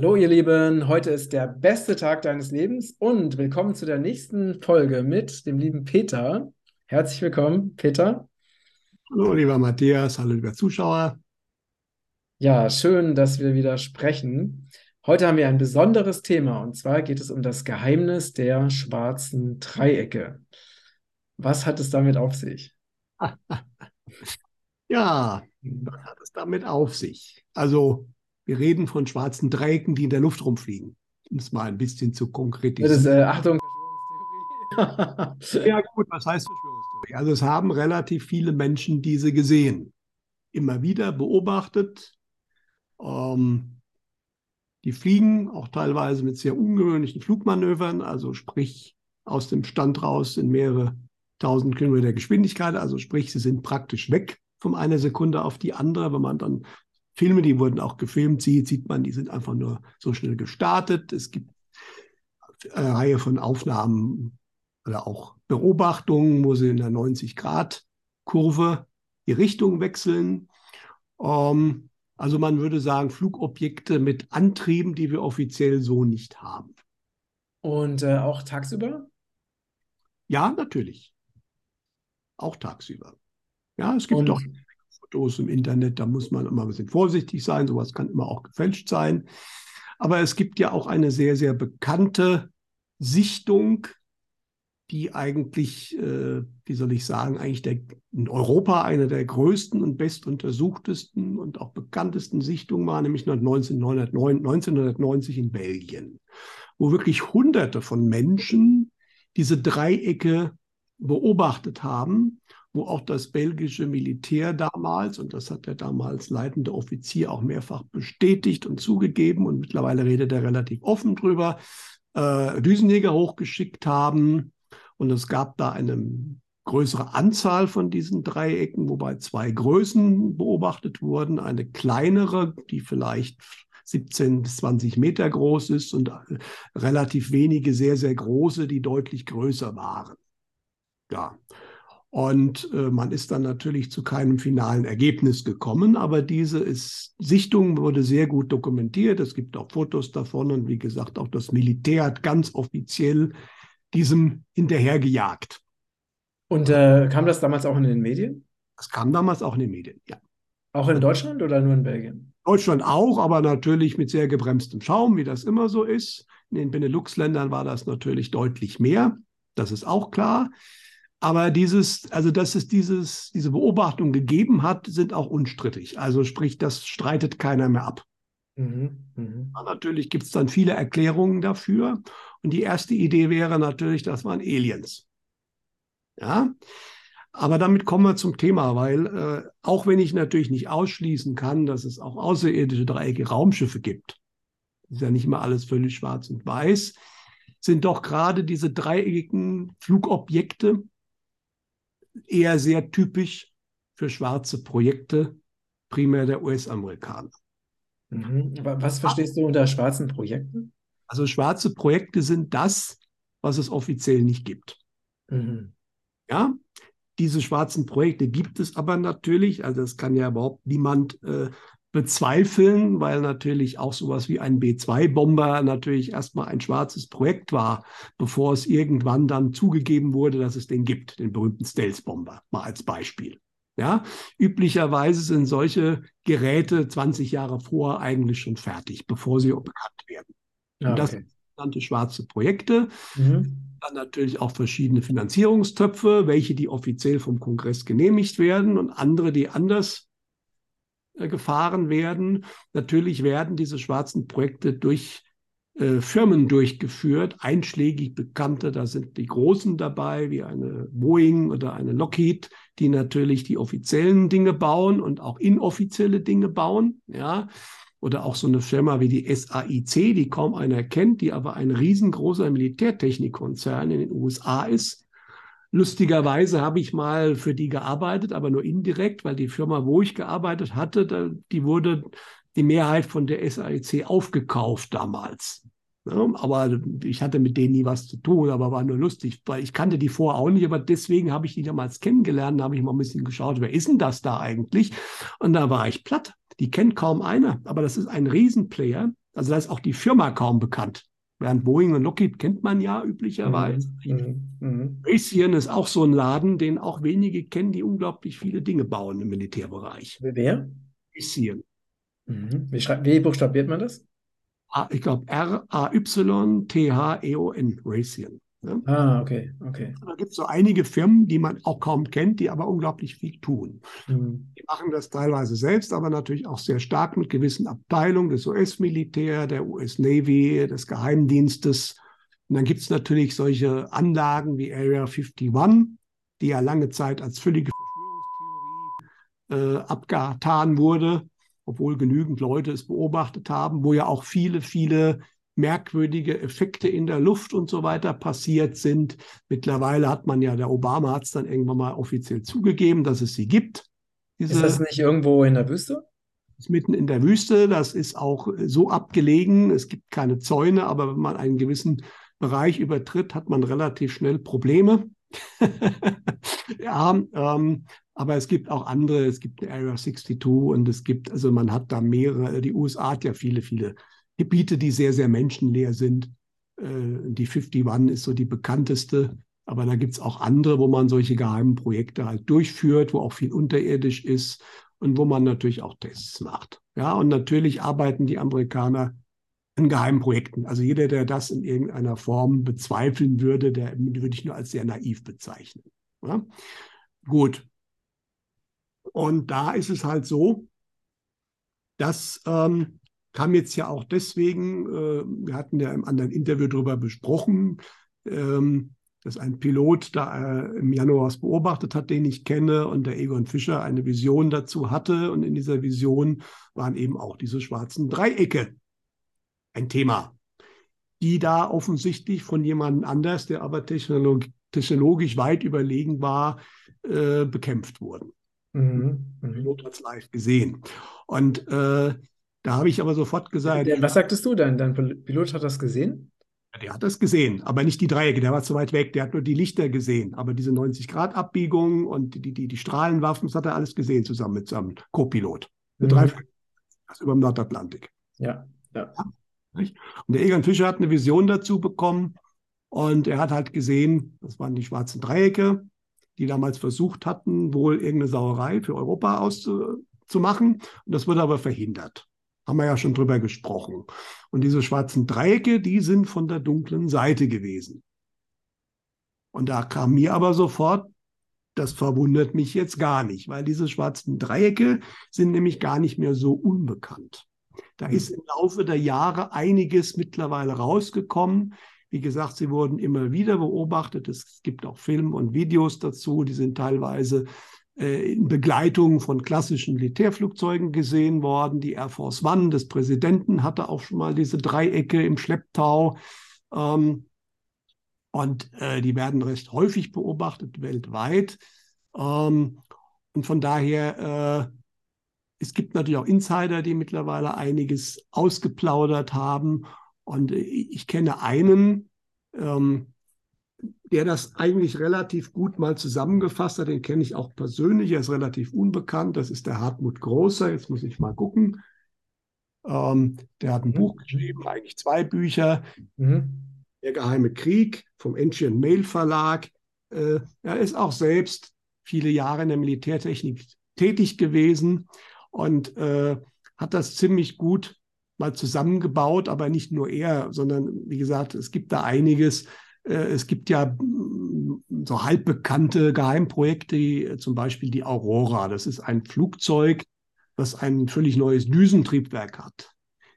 Hallo ihr Lieben, heute ist der beste Tag deines Lebens und willkommen zu der nächsten Folge mit dem lieben Peter. Herzlich willkommen, Peter. Hallo lieber Matthias, hallo lieber Zuschauer. Ja, schön, dass wir wieder sprechen. Heute haben wir ein besonderes Thema und zwar geht es um das Geheimnis der schwarzen Dreiecke. Was hat es damit auf sich? Ja, was hat es damit auf sich? Also wir reden von schwarzen Dreiecken, die in der Luft rumfliegen. Um es mal ein bisschen zu konkretisieren. Das ist, äh, Achtung, ja gut, was heißt Verschwörungstheorie? Also es haben relativ viele Menschen diese gesehen. Immer wieder beobachtet. Ähm, die fliegen auch teilweise mit sehr ungewöhnlichen Flugmanövern, also sprich aus dem Stand raus in mehrere tausend Kilometer Geschwindigkeit, also sprich, sie sind praktisch weg von einer Sekunde auf die andere. Wenn man dann Filme, die wurden auch gefilmt, sieht, sieht man, die sind einfach nur so schnell gestartet. Es gibt eine Reihe von Aufnahmen oder auch Beobachtungen, wo sie in der 90-Grad-Kurve die Richtung wechseln. Ähm, also man würde sagen, Flugobjekte mit Antrieben, die wir offiziell so nicht haben. Und äh, auch tagsüber? Ja, natürlich. Auch tagsüber. Ja, es gibt Und doch Fotos im Internet, da muss man immer ein bisschen vorsichtig sein, sowas kann immer auch gefälscht sein. Aber es gibt ja auch eine sehr, sehr bekannte Sichtung, die eigentlich, äh, wie soll ich sagen, eigentlich der, in Europa eine der größten und bestuntersuchtesten und auch bekanntesten Sichtungen war, nämlich 1990 in Belgien, wo wirklich Hunderte von Menschen diese Dreiecke beobachtet haben wo auch das belgische Militär damals, und das hat der damals leitende Offizier auch mehrfach bestätigt und zugegeben, und mittlerweile redet er relativ offen drüber, äh, Düsenjäger hochgeschickt haben. Und es gab da eine größere Anzahl von diesen Dreiecken, wobei zwei Größen beobachtet wurden. Eine kleinere, die vielleicht 17 bis 20 Meter groß ist und äh, relativ wenige sehr, sehr große, die deutlich größer waren. Ja, und äh, man ist dann natürlich zu keinem finalen Ergebnis gekommen, aber diese ist, Sichtung wurde sehr gut dokumentiert. Es gibt auch Fotos davon und wie gesagt, auch das Militär hat ganz offiziell diesem hinterhergejagt. Und äh, kam das damals auch in den Medien? Das kam damals auch in den Medien, ja. Auch in Deutschland oder nur in Belgien? Deutschland auch, aber natürlich mit sehr gebremstem Schaum, wie das immer so ist. In den Benelux-Ländern war das natürlich deutlich mehr. Das ist auch klar. Aber dieses, also dass es dieses, diese Beobachtung gegeben hat, sind auch unstrittig. Also sprich, das streitet keiner mehr ab. Mhm, mh. Natürlich gibt es dann viele Erklärungen dafür. Und die erste Idee wäre natürlich, das waren Aliens. Ja. Aber damit kommen wir zum Thema, weil äh, auch wenn ich natürlich nicht ausschließen kann, dass es auch außerirdische dreieckige Raumschiffe gibt, ist ja nicht immer alles völlig schwarz und weiß, sind doch gerade diese dreieckigen Flugobjekte eher sehr typisch für schwarze Projekte, primär der US-Amerikaner. Mhm. Was verstehst du unter schwarzen Projekten? Also schwarze Projekte sind das, was es offiziell nicht gibt. Mhm. Ja, diese schwarzen Projekte gibt es aber natürlich, also das kann ja überhaupt niemand äh, bezweifeln, weil natürlich auch sowas wie ein B-2-Bomber natürlich erstmal ein schwarzes Projekt war, bevor es irgendwann dann zugegeben wurde, dass es den gibt, den berühmten Stealth-Bomber, mal als Beispiel. Ja, üblicherweise sind solche Geräte 20 Jahre vor eigentlich schon fertig, bevor sie bekannt werden. Ja, Und das okay. sind sogenannte schwarze Projekte. Mhm. Dann natürlich auch verschiedene Finanzierungstöpfe, welche die offiziell vom Kongress genehmigt werden und andere, die anders gefahren werden. Natürlich werden diese schwarzen Projekte durch äh, Firmen durchgeführt, einschlägig bekannte, da sind die Großen dabei, wie eine Boeing oder eine Lockheed, die natürlich die offiziellen Dinge bauen und auch inoffizielle Dinge bauen, ja. Oder auch so eine Firma wie die SAIC, die kaum einer kennt, die aber ein riesengroßer Militärtechnikkonzern in den USA ist, Lustigerweise habe ich mal für die gearbeitet, aber nur indirekt, weil die Firma, wo ich gearbeitet hatte, die wurde die Mehrheit von der SAIC aufgekauft damals. Aber ich hatte mit denen nie was zu tun, aber war nur lustig, weil ich kannte die vorher auch nicht, aber deswegen habe ich die damals kennengelernt, habe ich mal ein bisschen geschaut, wer ist denn das da eigentlich? Und da war ich platt. Die kennt kaum einer, aber das ist ein Riesenplayer Also da ist auch die Firma kaum bekannt. Während Boeing und Lockheed kennt man ja üblicherweise. Mhm. Mhm. Raytheon ist auch so ein Laden, den auch wenige kennen, die unglaublich viele Dinge bauen im Militärbereich. Wer? Raytheon. Mhm. Wie, wie buchstabiert man das? ich glaube R-A-Y-T-H-E-O-N, Raytheon. Ne? Ah, okay, okay. Da gibt es so einige Firmen, die man auch kaum kennt, die aber unglaublich viel tun. Mhm. Die machen das teilweise selbst, aber natürlich auch sehr stark mit gewissen Abteilungen des US-Militär, der US-Navy, des Geheimdienstes. Und dann gibt es natürlich solche Anlagen wie Area 51, die ja lange Zeit als völlige Verschwörungstheorie äh, abgetan wurde, obwohl genügend Leute es beobachtet haben, wo ja auch viele, viele merkwürdige Effekte in der Luft und so weiter passiert sind. Mittlerweile hat man ja, der Obama hat es dann irgendwann mal offiziell zugegeben, dass es sie gibt. Diese, ist das nicht irgendwo in der Wüste? Ist mitten in der Wüste. Das ist auch so abgelegen. Es gibt keine Zäune, aber wenn man einen gewissen Bereich übertritt, hat man relativ schnell Probleme. ja, ähm, aber es gibt auch andere. Es gibt eine Area 62 und es gibt, also man hat da mehrere. Die USA hat ja viele, viele Gebiete, die sehr, sehr menschenleer sind. Äh, die 51 ist so die bekannteste, aber da gibt es auch andere, wo man solche geheimen Projekte halt durchführt, wo auch viel unterirdisch ist und wo man natürlich auch Tests macht. Ja, und natürlich arbeiten die Amerikaner an geheimen Projekten. Also jeder, der das in irgendeiner Form bezweifeln würde, der würde ich nur als sehr naiv bezeichnen. Ja? Gut. Und da ist es halt so, dass ähm, kam jetzt ja auch deswegen, äh, wir hatten ja im anderen Interview darüber besprochen, ähm, dass ein Pilot da äh, im Januar was beobachtet hat, den ich kenne, und der Egon Fischer eine Vision dazu hatte. Und in dieser Vision waren eben auch diese schwarzen Dreiecke ein Thema, die da offensichtlich von jemand anders, der aber technolog technologisch weit überlegen war, äh, bekämpft wurden. Mhm. Mhm. Pilot hat es live gesehen. Und äh, da habe ich aber sofort gesagt. Was sagtest du denn? Dein Pilot hat das gesehen? Der hat das gesehen, aber nicht die Dreiecke, der war zu weit weg, der hat nur die Lichter gesehen. Aber diese 90-Grad-Abbiegung und die, die, die Strahlenwaffen, das hat er alles gesehen, zusammen mit seinem Co-Pilot. Mhm. drei das über dem Nordatlantik. Ja, ja. Und der Egon Fischer hat eine Vision dazu bekommen und er hat halt gesehen, das waren die schwarzen Dreiecke, die damals versucht hatten, wohl irgendeine Sauerei für Europa auszumachen. Und das wurde aber verhindert. Haben wir ja schon drüber gesprochen. Und diese schwarzen Dreiecke, die sind von der dunklen Seite gewesen. Und da kam mir aber sofort, das verwundert mich jetzt gar nicht, weil diese schwarzen Dreiecke sind nämlich gar nicht mehr so unbekannt. Da hm. ist im Laufe der Jahre einiges mittlerweile rausgekommen. Wie gesagt, sie wurden immer wieder beobachtet. Es gibt auch Filme und Videos dazu, die sind teilweise in Begleitung von klassischen Militärflugzeugen gesehen worden. Die Air Force One des Präsidenten hatte auch schon mal diese Dreiecke im Schlepptau. Ähm, und äh, die werden recht häufig beobachtet weltweit. Ähm, und von daher, äh, es gibt natürlich auch Insider, die mittlerweile einiges ausgeplaudert haben. Und ich kenne einen, ähm, der das eigentlich relativ gut mal zusammengefasst hat. Den kenne ich auch persönlich. Er ist relativ unbekannt. Das ist der Hartmut Großer. Jetzt muss ich mal gucken. Ähm, der hat ein mhm. Buch geschrieben, eigentlich zwei Bücher. Mhm. Der geheime Krieg vom Ancient Mail Verlag. Äh, er ist auch selbst viele Jahre in der Militärtechnik tätig gewesen und äh, hat das ziemlich gut mal zusammengebaut, aber nicht nur er, sondern wie gesagt, es gibt da einiges, es gibt ja mm, so halbbekannte Geheimprojekte, äh, zum Beispiel die Aurora. Das ist ein Flugzeug, das ein völlig neues Düsentriebwerk hat,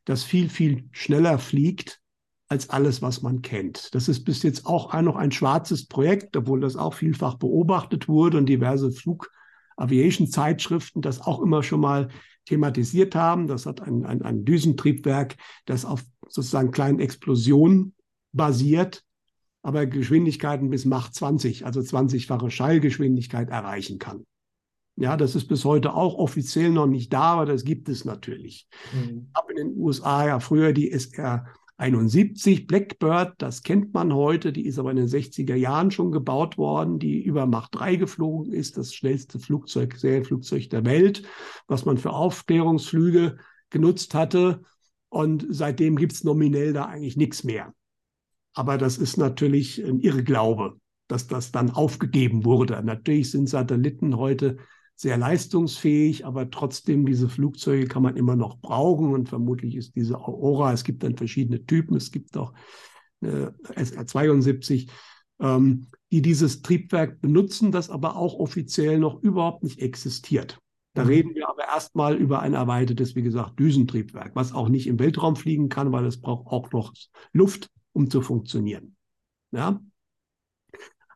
das viel, viel schneller fliegt als alles, was man kennt. Das ist bis jetzt auch noch ein schwarzes Projekt, obwohl das auch vielfach beobachtet wurde und diverse Flug-Aviation-Zeitschriften das auch immer schon mal thematisiert haben. Das hat ein, ein, ein Düsentriebwerk, das auf sozusagen kleinen Explosionen basiert aber Geschwindigkeiten bis Macht 20, also 20-fache Schallgeschwindigkeit erreichen kann. Ja, das ist bis heute auch offiziell noch nicht da, aber das gibt es natürlich. Mhm. Ich habe in den USA ja früher die SR 71 Blackbird, das kennt man heute, die ist aber in den 60er Jahren schon gebaut worden, die über Macht 3 geflogen ist, das schnellste Flugzeug, Serienflugzeug der Welt, was man für Aufklärungsflüge genutzt hatte. Und seitdem gibt es nominell da eigentlich nichts mehr. Aber das ist natürlich ein Irrglaube, dass das dann aufgegeben wurde. Natürlich sind Satelliten heute sehr leistungsfähig, aber trotzdem diese Flugzeuge kann man immer noch brauchen und vermutlich ist diese Aurora, es gibt dann verschiedene Typen, es gibt auch äh, SR-72, ähm, die dieses Triebwerk benutzen, das aber auch offiziell noch überhaupt nicht existiert. Da mhm. reden wir aber erstmal über ein erweitertes, wie gesagt, Düsentriebwerk, was auch nicht im Weltraum fliegen kann, weil es braucht auch noch Luft, um zu funktionieren. Ja?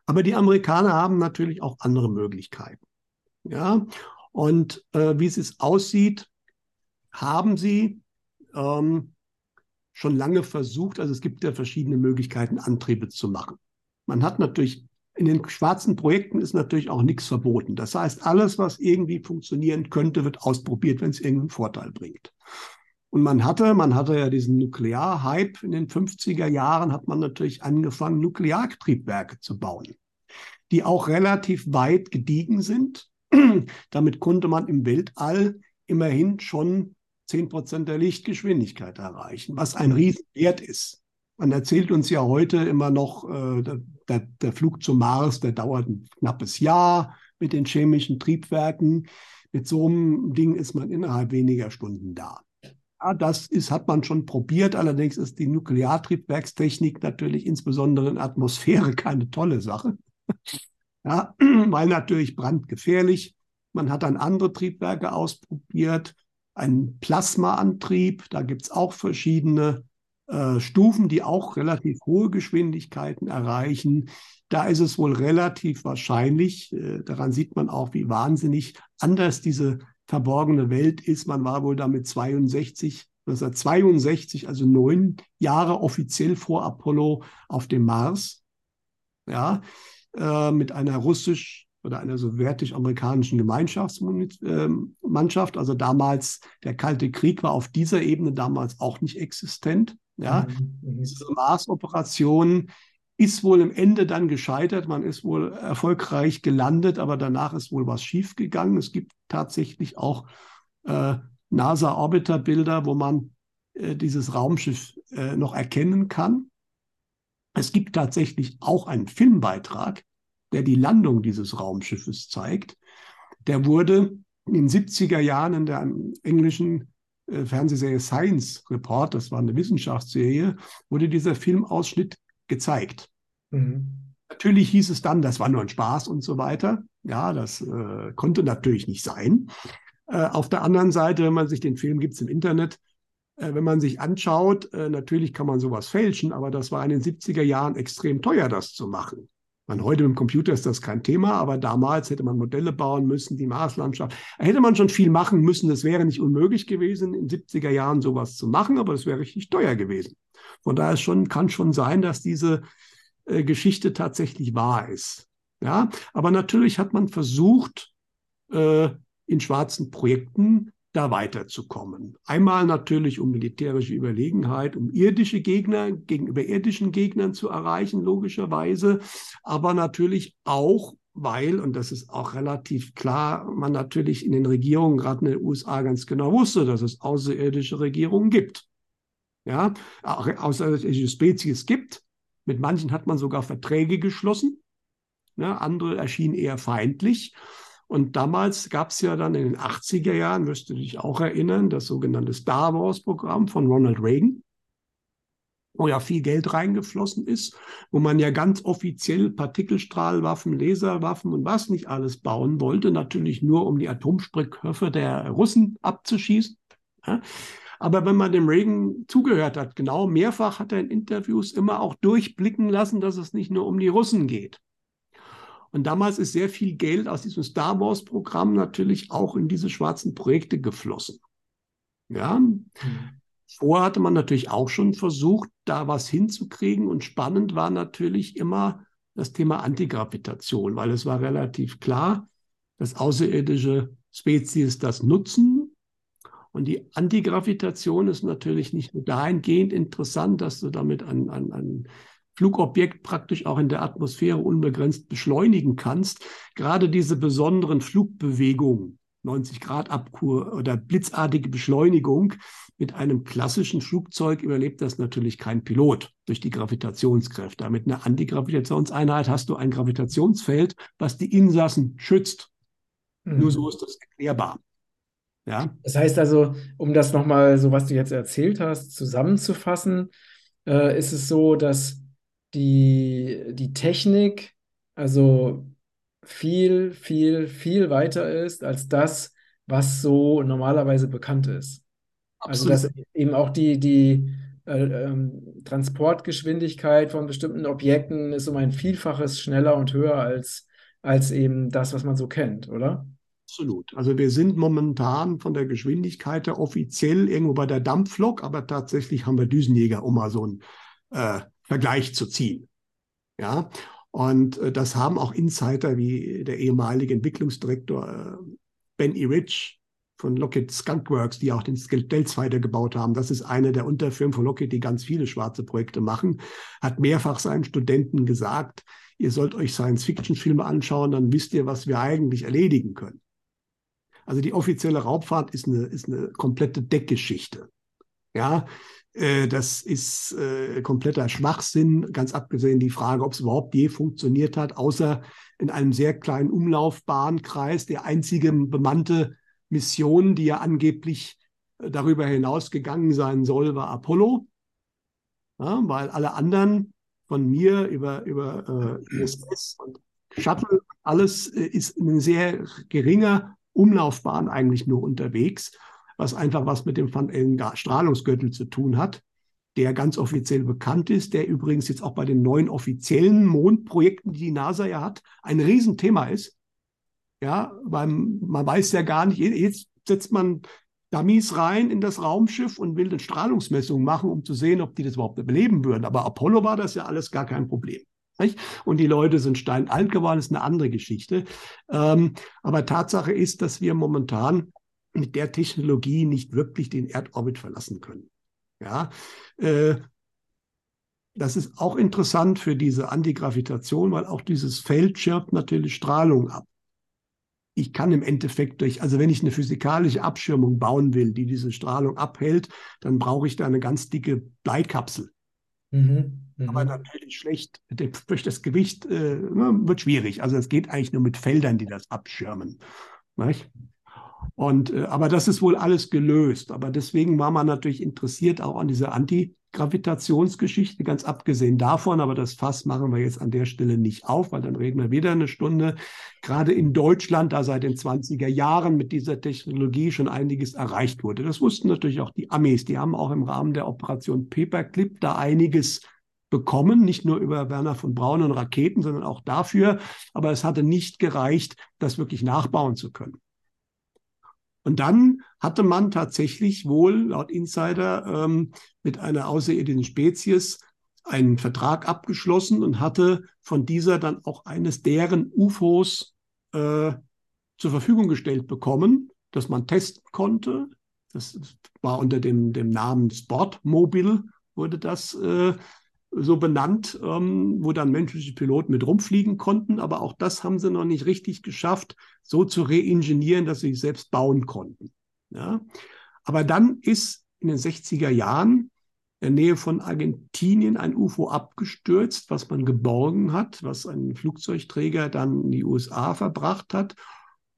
Aber die Amerikaner haben natürlich auch andere Möglichkeiten. Ja? Und äh, wie es aussieht, haben sie ähm, schon lange versucht, also es gibt ja verschiedene Möglichkeiten, Antriebe zu machen. Man hat natürlich in den schwarzen Projekten ist natürlich auch nichts verboten. Das heißt, alles, was irgendwie funktionieren könnte, wird ausprobiert, wenn es irgendeinen Vorteil bringt. Und man hatte, man hatte ja diesen Nuklearhype in den 50er Jahren, hat man natürlich angefangen, Nukleartriebwerke zu bauen, die auch relativ weit gediegen sind. Damit konnte man im Weltall immerhin schon 10 Prozent der Lichtgeschwindigkeit erreichen, was ein Riesenwert ist. Man erzählt uns ja heute immer noch, äh, der, der, Flug zum Mars, der dauert ein knappes Jahr mit den chemischen Triebwerken. Mit so einem Ding ist man innerhalb weniger Stunden da. Das ist, hat man schon probiert. Allerdings ist die Nukleartriebwerkstechnik natürlich insbesondere in Atmosphäre keine tolle Sache. Ja, weil natürlich brandgefährlich. Man hat dann andere Triebwerke ausprobiert, einen Plasmaantrieb, da gibt es auch verschiedene äh, Stufen, die auch relativ hohe Geschwindigkeiten erreichen. Da ist es wohl relativ wahrscheinlich, äh, daran sieht man auch, wie wahnsinnig anders diese verborgene Welt ist. Man war wohl damit 62, 1962, also neun Jahre offiziell vor Apollo auf dem Mars. Ja, äh, mit einer russisch oder einer sowjetisch-amerikanischen Gemeinschaftsmannschaft. Also damals, der Kalte Krieg war auf dieser Ebene damals auch nicht existent. Ja, mhm. diese Mars-Operation ist wohl im Ende dann gescheitert. Man ist wohl erfolgreich gelandet, aber danach ist wohl was schiefgegangen. Es gibt tatsächlich auch äh, NASA-Orbiter-Bilder, wo man äh, dieses Raumschiff äh, noch erkennen kann. Es gibt tatsächlich auch einen Filmbeitrag, der die Landung dieses Raumschiffes zeigt. Der wurde in den 70er Jahren in der englischen äh, Fernsehserie Science Report, das war eine Wissenschaftsserie, wurde dieser Filmausschnitt gezeigt. Mhm. Natürlich hieß es dann, das war nur ein Spaß und so weiter. Ja, das äh, konnte natürlich nicht sein. Äh, auf der anderen Seite, wenn man sich den Film gibt es im Internet, äh, wenn man sich anschaut, äh, natürlich kann man sowas fälschen, aber das war in den 70er Jahren extrem teuer, das zu machen. Man, heute mit dem Computer ist das kein Thema, aber damals hätte man Modelle bauen müssen, die Marslandschaft. Da hätte man schon viel machen müssen. Das wäre nicht unmöglich gewesen, in den 70er Jahren sowas zu machen, aber es wäre richtig teuer gewesen. Von daher schon, kann schon sein, dass diese äh, Geschichte tatsächlich wahr ist. Ja, aber natürlich hat man versucht, äh, in schwarzen Projekten da weiterzukommen. Einmal natürlich um militärische Überlegenheit, um irdische Gegner gegenüber irdischen Gegnern zu erreichen, logischerweise, aber natürlich auch, weil, und das ist auch relativ klar, man natürlich in den Regierungen, gerade in den USA, ganz genau wusste, dass es außerirdische Regierungen gibt. Ja, außerirdische Spezies gibt. Mit manchen hat man sogar Verträge geschlossen. Ja, andere erschienen eher feindlich. Und damals gab es ja dann in den 80er Jahren, wirst du dich auch erinnern, das sogenannte Star Wars-Programm von Ronald Reagan, wo ja viel Geld reingeflossen ist, wo man ja ganz offiziell Partikelstrahlwaffen, Laserwaffen und was nicht alles bauen wollte, natürlich nur um die Atomsprengköpfe der Russen abzuschießen. Ja. Aber wenn man dem Reagan zugehört hat, genau mehrfach hat er in Interviews immer auch durchblicken lassen, dass es nicht nur um die Russen geht. Und damals ist sehr viel Geld aus diesem Star Wars-Programm natürlich auch in diese schwarzen Projekte geflossen. Ja. Vorher hatte man natürlich auch schon versucht, da was hinzukriegen. Und spannend war natürlich immer das Thema Antigravitation, weil es war relativ klar, dass außerirdische Spezies das nutzen. Und die Antigravitation ist natürlich nicht nur dahingehend interessant, dass du damit an, an, an Flugobjekt praktisch auch in der Atmosphäre unbegrenzt beschleunigen kannst. Gerade diese besonderen Flugbewegungen 90-Grad-Abkur oder blitzartige Beschleunigung. Mit einem klassischen Flugzeug überlebt das natürlich kein Pilot durch die Gravitationskräfte. Mit einer Antigravitationseinheit hast du ein Gravitationsfeld, was die Insassen schützt. Mhm. Nur so ist das erklärbar. Ja. Das heißt also, um das nochmal, so was du jetzt erzählt hast, zusammenzufassen, äh, ist es so, dass die, die Technik also viel, viel, viel weiter ist als das, was so normalerweise bekannt ist. Absolut. Also dass eben auch die, die äh, ähm, Transportgeschwindigkeit von bestimmten Objekten ist um ein Vielfaches schneller und höher als, als eben das, was man so kennt, oder? Absolut. Also wir sind momentan von der Geschwindigkeit her offiziell irgendwo bei der Dampflok, aber tatsächlich haben wir Düsenjäger, um mal so einen äh, Vergleich zu ziehen. Ja, und äh, das haben auch Insider wie der ehemalige Entwicklungsdirektor äh, Ben E. Rich von Lockheed Skunkworks, die auch den Delts Fighter gebaut haben. Das ist eine der Unterfirmen von Lockheed, die ganz viele schwarze Projekte machen. Hat mehrfach seinen Studenten gesagt, ihr sollt euch Science-Fiction-Filme anschauen, dann wisst ihr, was wir eigentlich erledigen können. Also die offizielle Raubfahrt ist eine, ist eine komplette Deckgeschichte. Ja, äh, das ist äh, kompletter Schwachsinn, ganz abgesehen die Frage, ob es überhaupt je funktioniert hat, außer in einem sehr kleinen Umlaufbahnkreis. Der einzige bemannte Mission, die ja angeblich äh, darüber hinaus gegangen sein soll, war Apollo. Ja, weil alle anderen von mir über, über äh, ISS und Shuttle, alles äh, ist in sehr geringer Umlaufbahn eigentlich nur unterwegs, was einfach was mit dem Strahlungsgürtel zu tun hat, der ganz offiziell bekannt ist, der übrigens jetzt auch bei den neuen offiziellen Mondprojekten, die die NASA ja hat, ein Riesenthema ist. Ja, weil man weiß ja gar nicht, jetzt setzt man Dummies rein in das Raumschiff und will eine Strahlungsmessung machen, um zu sehen, ob die das überhaupt überleben würden. Aber Apollo war das ja alles gar kein Problem. Nicht? Und die Leute sind steinalt geworden, ist eine andere Geschichte. Ähm, aber Tatsache ist, dass wir momentan mit der Technologie nicht wirklich den Erdorbit verlassen können. Ja, äh, das ist auch interessant für diese Antigravitation, weil auch dieses Feld schirmt natürlich Strahlung ab. Ich kann im Endeffekt durch, also wenn ich eine physikalische Abschirmung bauen will, die diese Strahlung abhält, dann brauche ich da eine ganz dicke Bleikapsel. Mhm. Mhm. Aber natürlich schlecht durch das Gewicht äh, ne, wird schwierig. Also es geht eigentlich nur mit Feldern, die das abschirmen. Nicht? Und, äh, aber das ist wohl alles gelöst. Aber deswegen war man natürlich interessiert auch an dieser Antigravitationsgeschichte, ganz abgesehen davon. Aber das Fass machen wir jetzt an der Stelle nicht auf, weil dann reden wir wieder eine Stunde. Gerade in Deutschland, da seit den 20er Jahren mit dieser Technologie schon einiges erreicht wurde. Das wussten natürlich auch die Amis. Die haben auch im Rahmen der Operation Paperclip da einiges bekommen, nicht nur über Werner von Braun und Raketen, sondern auch dafür. Aber es hatte nicht gereicht, das wirklich nachbauen zu können. Und dann hatte man tatsächlich wohl laut Insider ähm, mit einer außerirdischen Spezies einen Vertrag abgeschlossen und hatte von dieser dann auch eines deren UFOs äh, zur Verfügung gestellt bekommen, das man testen konnte. Das war unter dem, dem Namen Sportmobil, wurde das äh, so benannt, ähm, wo dann menschliche Piloten mit rumfliegen konnten. Aber auch das haben sie noch nicht richtig geschafft, so zu reingenieren, dass sie sich selbst bauen konnten. Ja? Aber dann ist in den 60er Jahren in der Nähe von Argentinien ein UFO abgestürzt, was man geborgen hat, was ein Flugzeugträger dann in die USA verbracht hat.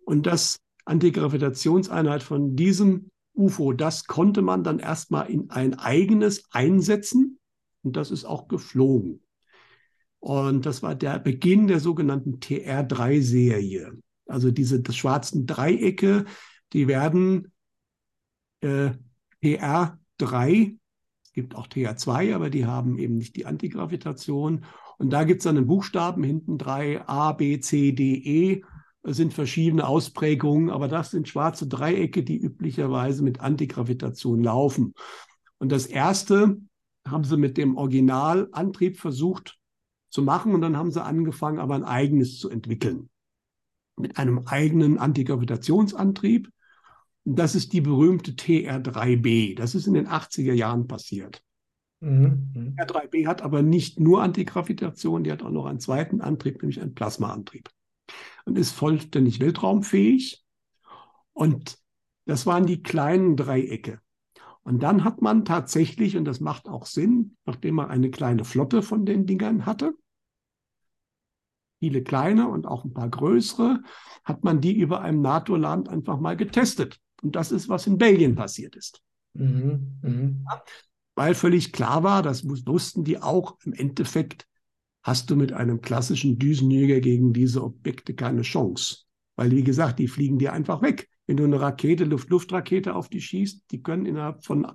Und das Antigravitationseinheit von diesem UFO, das konnte man dann erstmal in ein eigenes einsetzen und das ist auch geflogen. Und das war der Beginn der sogenannten TR3-Serie. Also diese das schwarzen Dreiecke, die werden äh, TR3, es gibt auch TR2, aber die haben eben nicht die Antigravitation. Und da gibt es dann einen Buchstaben hinten drei A, B, C, D, E. Das sind verschiedene Ausprägungen, aber das sind schwarze Dreiecke, die üblicherweise mit Antigravitation laufen. Und das erste haben sie mit dem Originalantrieb versucht zu machen und dann haben sie angefangen, aber ein eigenes zu entwickeln. Mit einem eigenen Antigravitationsantrieb. Und das ist die berühmte TR3B. Das ist in den 80er Jahren passiert. Mhm. mhm. TR3B hat aber nicht nur Antigravitation, die hat auch noch einen zweiten Antrieb, nämlich einen Plasmaantrieb. Und ist vollständig weltraumfähig Und das waren die kleinen Dreiecke. Und dann hat man tatsächlich, und das macht auch Sinn, nachdem man eine kleine Flotte von den Dingern hatte, viele kleine und auch ein paar größere, hat man die über einem NATO-Land einfach mal getestet. Und das ist, was in Belgien passiert ist. Mhm, mh. Weil völlig klar war, das wussten die auch, im Endeffekt hast du mit einem klassischen Düsenjäger gegen diese Objekte keine Chance. Weil, wie gesagt, die fliegen dir einfach weg. Wenn du eine Rakete, Luft-Luft-Rakete auf die schießt, die können innerhalb von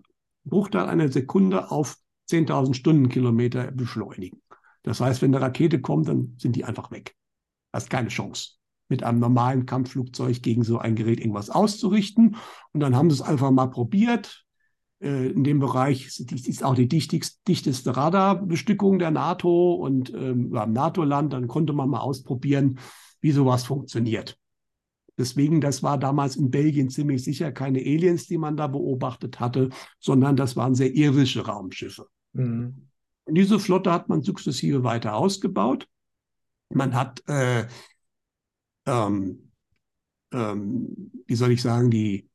Bruchteil einer Sekunde auf 10.000 Stundenkilometer beschleunigen. Das heißt, wenn eine Rakete kommt, dann sind die einfach weg. Hast keine Chance, mit einem normalen Kampfflugzeug gegen so ein Gerät irgendwas auszurichten. Und dann haben sie es einfach mal probiert. Äh, in dem Bereich ist auch die dichteste Radarbestückung der NATO und ähm, im NATO-Land. Dann konnte man mal ausprobieren, wie sowas funktioniert. Deswegen, das war damals in Belgien ziemlich sicher keine Aliens, die man da beobachtet hatte, sondern das waren sehr irische Raumschiffe. Mhm. Und diese Flotte hat man sukzessive weiter ausgebaut. Man hat, äh, ähm, ähm, wie soll ich sagen, die,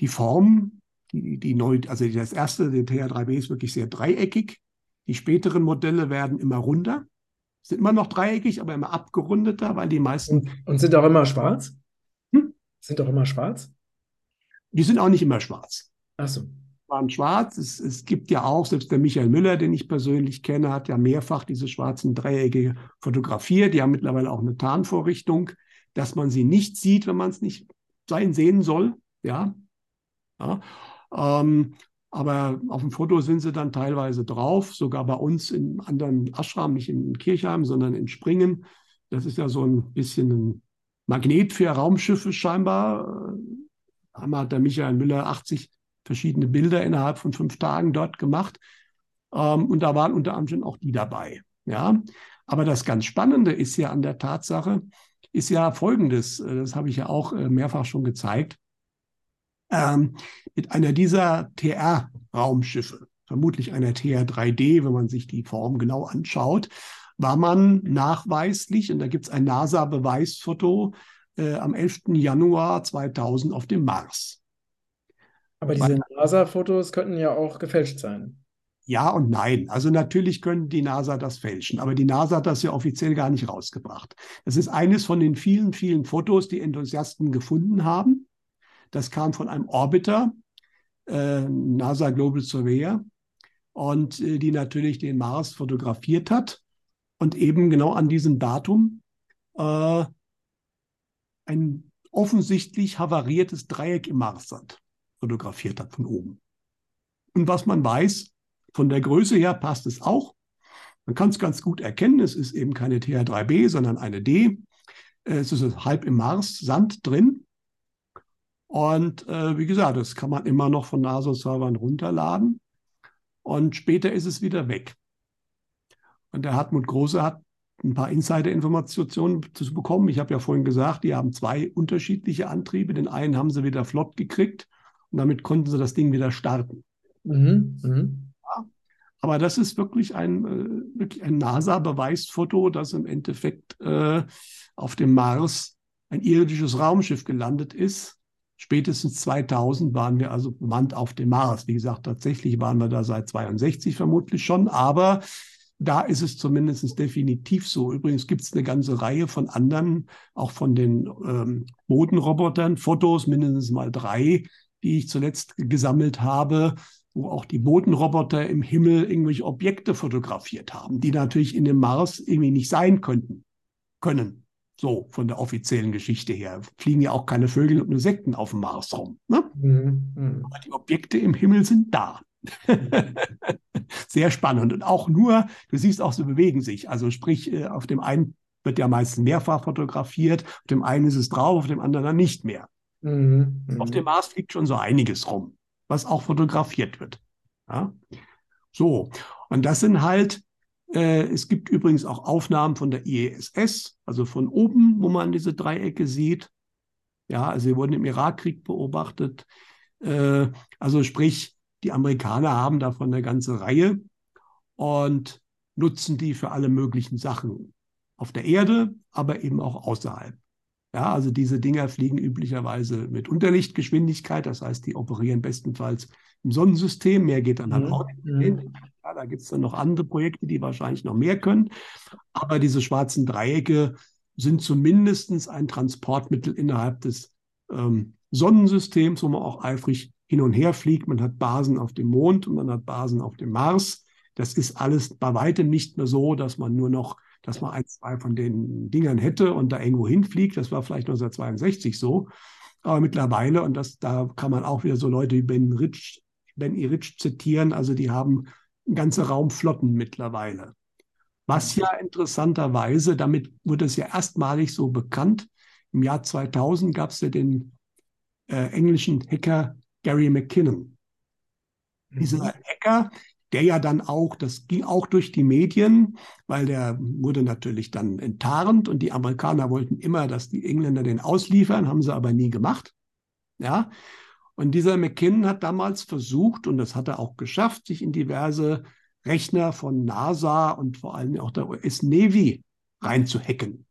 die Form, die, die neu, also das erste, der TH3B ist wirklich sehr dreieckig. Die späteren Modelle werden immer runder, sind immer noch dreieckig, aber immer abgerundeter, weil die meisten. Und, und sind auch immer schwarz? Hm? Sind auch immer schwarz? Die sind auch nicht immer schwarz. Ach so waren schwarz. Es, es gibt ja auch, selbst der Michael Müller, den ich persönlich kenne, hat ja mehrfach diese schwarzen Dreiecke fotografiert. Die haben mittlerweile auch eine Tarnvorrichtung, dass man sie nicht sieht, wenn man es nicht sein sehen soll. Ja. ja. Ähm, aber auf dem Foto sind sie dann teilweise drauf, sogar bei uns in anderen Ashram, nicht in Kirchheim, sondern in Springen. Das ist ja so ein bisschen ein Magnet für Raumschiffe scheinbar. Da hat der Michael Müller 80 verschiedene Bilder innerhalb von fünf Tagen dort gemacht. Ähm, und da waren unter anderem auch die dabei. Ja, aber das ganz Spannende ist ja an der Tatsache, ist ja Folgendes, äh, das habe ich ja auch äh, mehrfach schon gezeigt, ähm, mit einer dieser TR-Raumschiffe, vermutlich einer TR-3D, wenn man sich die Form genau anschaut, war man nachweislich, und da gibt es ein NASA-Beweisfoto, äh, am 11. Januar 2000 auf dem Mars. Aber diese NASA-Fotos könnten ja auch gefälscht sein. Ja und nein. Also natürlich können die NASA das fälschen, aber die NASA hat das ja offiziell gar nicht rausgebracht. Das ist eines von den vielen, vielen Fotos, die Enthusiasten gefunden haben. Das kam von einem Orbiter, äh, NASA Global Surveyor, und äh, die natürlich den Mars fotografiert hat und eben genau an diesem Datum äh, ein offensichtlich havariertes Dreieck im Mars hat fotografiert hat von oben. Und was man weiß, von der Größe her passt es auch. Man kann es ganz gut erkennen, es ist eben keine TH3b, sondern eine D. Es ist halb im Mars Sand drin. Und äh, wie gesagt, das kann man immer noch von NASA-Servern runterladen. Und später ist es wieder weg. Und der Hartmut Große hat ein paar Insider-Informationen zu bekommen. Ich habe ja vorhin gesagt, die haben zwei unterschiedliche Antriebe. Den einen haben sie wieder flott gekriegt und damit konnten sie das Ding wieder starten. Mhm. Mhm. Ja. Aber das ist wirklich ein, äh, wirklich ein NASA-Beweisfoto, dass im Endeffekt äh, auf dem Mars ein irdisches Raumschiff gelandet ist. Spätestens 2000 waren wir also bemannt auf dem Mars. Wie gesagt, tatsächlich waren wir da seit 62 vermutlich schon, aber da ist es zumindest definitiv so. Übrigens gibt es eine ganze Reihe von anderen, auch von den ähm, Bodenrobotern, Fotos, mindestens mal drei, die ich zuletzt gesammelt habe, wo auch die Bodenroboter im Himmel irgendwelche Objekte fotografiert haben, die natürlich in dem Mars irgendwie nicht sein könnten, können. So von der offiziellen Geschichte her. Fliegen ja auch keine Vögel und Insekten auf dem Mars rum. Ne? Mhm. mhm. Aber die Objekte im Himmel sind da. Sehr spannend. Und auch nur, du siehst auch, sie bewegen sich. Also sprich, äh, auf dem einen wird ja meistens mehrfach fotografiert, auf dem einen ist es drauf, auf dem anderen dann nicht mehr. Mhm. Auf dem Mars fliegt schon so einiges rum, was auch fotografiert wird. Ja? So, und das sind halt, es gibt übrigens auch Aufnahmen von der IESS, also von oben, wo man diese Dreiecke sieht. Ja, also sie wurden im Irakkrieg beobachtet. Äh, also sprich, die Amerikaner haben davon eine ganze Reihe und nutzen die für alle möglichen Sachen auf der Erde, aber eben auch außerhalb. Ja, also diese Dinger fliegen üblicherweise mit Unterlichtgeschwindigkeit, das heißt, die operieren bestenfalls im Sonnensystem. Mehr geht dann halt mhm. auch nicht. Ja, da gibt es dann noch andere Projekte, die wahrscheinlich noch mehr können. Aber diese schwarzen Dreiecke sind zumindest ein Transportmittel innerhalb des ähm, Sonnensystems, wo man auch eifrig hin und her fliegt. Man hat Basen auf dem Mond und man hat Basen auf dem Mars. Das ist alles bei weitem nicht mehr so, dass man nur noch, dass man ein, zwei von den Dingern hätte und da irgendwo hinfliegt. Das war vielleicht 1962 so. Aber mittlerweile, und das, da kann man auch wieder so Leute wie Ben Rich, Ben E. Rich zitieren, also die haben ganze Raumflotten mittlerweile. Was ja interessanterweise, damit wurde es ja erstmalig so bekannt, im Jahr 2000 gab es ja den äh, englischen Hacker Gary McKinnon. Mhm. Dieser Hacker, der ja dann auch, das ging auch durch die Medien, weil der wurde natürlich dann enttarnt und die Amerikaner wollten immer, dass die Engländer den ausliefern, haben sie aber nie gemacht. Ja. Und dieser McKinnon hat damals versucht, und das hat er auch geschafft, sich in diverse Rechner von NASA und vor allem auch der US Navy reinzuhacken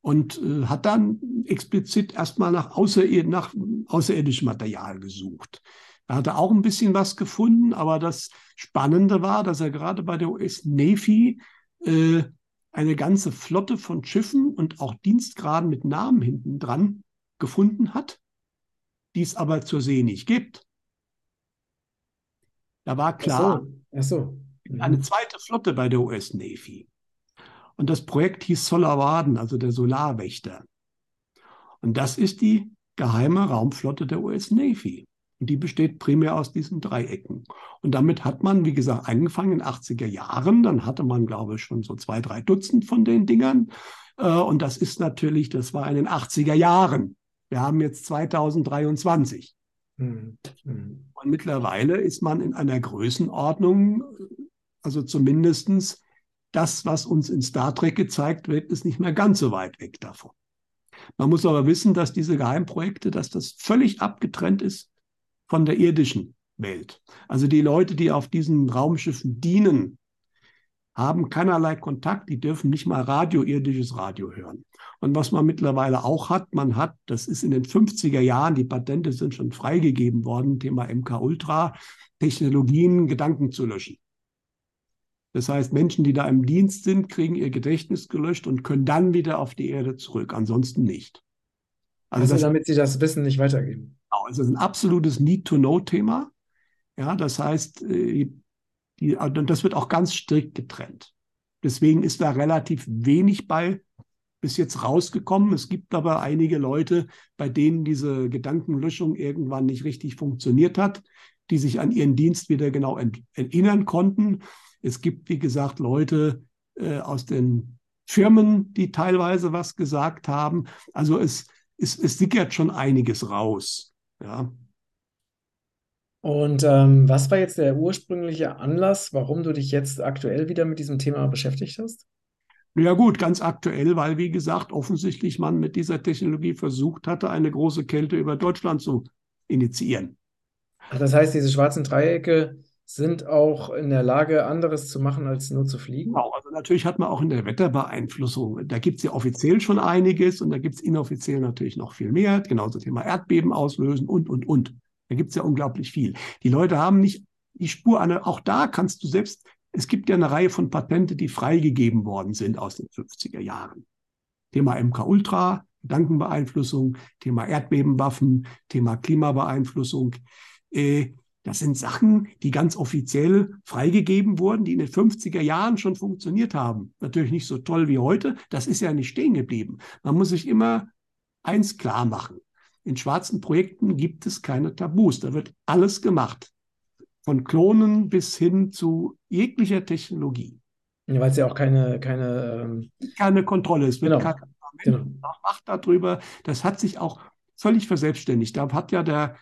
und äh, hat dann explizit erstmal nach, außerir nach außerirdischem Material gesucht. Er auch ein bisschen was gefunden, aber das Spannende war, dass er gerade bei der US Navy äh, eine ganze Flotte von Schiffen und auch Dienstgraden mit Namen hinten dran gefunden hat, die es aber zur See nicht gibt. Da war klar, Ach so. Ach so. Mhm. eine zweite Flotte bei der US Navy. Und das Projekt hieß Solarwaden, also der Solarwächter. Und das ist die geheime Raumflotte der US Navy. Und die besteht primär aus diesen Dreiecken. Und damit hat man, wie gesagt, angefangen in den 80er Jahren. Dann hatte man, glaube ich, schon so zwei, drei Dutzend von den Dingern. Äh, und das ist natürlich, das war in den 80er Jahren. Wir haben jetzt 2023. Mhm. Mhm. Und mittlerweile ist man in einer Größenordnung, also zumindestens das, was uns in Star Trek gezeigt wird, ist nicht mehr ganz so weit weg davon. Man muss aber wissen, dass diese Geheimprojekte, dass das völlig abgetrennt ist von der irdischen Welt. Also die Leute, die auf diesen Raumschiffen dienen, haben keinerlei Kontakt, die dürfen nicht mal Radio, irdisches Radio hören. Und was man mittlerweile auch hat, man hat, das ist in den 50er Jahren, die Patente sind schon freigegeben worden, Thema MK Ultra, Technologien, Gedanken zu löschen. Das heißt, Menschen, die da im Dienst sind, kriegen ihr Gedächtnis gelöscht und können dann wieder auf die Erde zurück, ansonsten nicht. Also, also das, damit sie das Wissen nicht weitergeben. Genau, es ist ein absolutes Need-to-Know-Thema. Ja, das heißt, die, das wird auch ganz strikt getrennt. Deswegen ist da relativ wenig bei bis jetzt rausgekommen. Es gibt aber einige Leute, bei denen diese Gedankenlöschung irgendwann nicht richtig funktioniert hat, die sich an ihren Dienst wieder genau erinnern konnten es gibt, wie gesagt, Leute äh, aus den Firmen, die teilweise was gesagt haben. Also es, es, es sickert schon einiges raus. Ja. Und ähm, was war jetzt der ursprüngliche Anlass, warum du dich jetzt aktuell wieder mit diesem Thema beschäftigt hast? Ja gut, ganz aktuell, weil, wie gesagt, offensichtlich man mit dieser Technologie versucht hatte, eine große Kälte über Deutschland zu initiieren. Ach, das heißt, diese schwarzen Dreiecke sind auch in der Lage, anderes zu machen, als nur zu fliegen? Genau, also natürlich hat man auch in der Wetterbeeinflussung, da gibt es ja offiziell schon einiges und da gibt es inoffiziell natürlich noch viel mehr, genauso Thema Erdbeben auslösen und, und, und. Da gibt es ja unglaublich viel. Die Leute haben nicht die Spur an, auch da kannst du selbst, es gibt ja eine Reihe von Patente, die freigegeben worden sind aus den 50er Jahren. Thema MK Ultra, Gedankenbeeinflussung, Thema Erdbebenwaffen, Thema Klimabeeinflussung. Äh, das sind Sachen, die ganz offiziell freigegeben wurden, die in den 50er Jahren schon funktioniert haben. Natürlich nicht so toll wie heute. Das ist ja nicht stehen geblieben. Man muss sich immer eins klar machen. In schwarzen Projekten gibt es keine Tabus. Da wird alles gemacht. Von Klonen bis hin zu jeglicher Technologie. Ja, Weil es ja auch keine, keine, ähm... keine Kontrolle ist. Genau. kein genau. Macht darüber. Das hat sich auch völlig verselbstständigt. Da hat ja der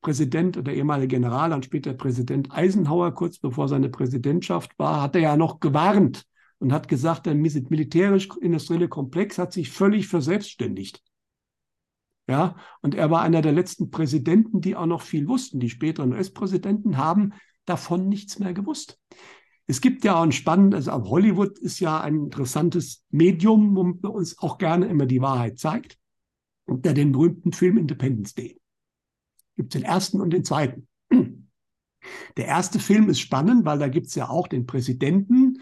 Präsident oder ehemalige General und später Präsident Eisenhower, kurz bevor seine Präsidentschaft war, hat er ja noch gewarnt und hat gesagt, der militärisch-industrielle Komplex hat sich völlig verselbstständigt. Ja, und er war einer der letzten Präsidenten, die auch noch viel wussten. Die späteren US-Präsidenten haben davon nichts mehr gewusst. Es gibt ja auch ein spannendes, also Hollywood ist ja ein interessantes Medium, wo man uns auch gerne immer die Wahrheit zeigt. Und der den berühmten Film Independence Day. Gibt den ersten und den zweiten. Der erste Film ist spannend, weil da gibt es ja auch den Präsidenten,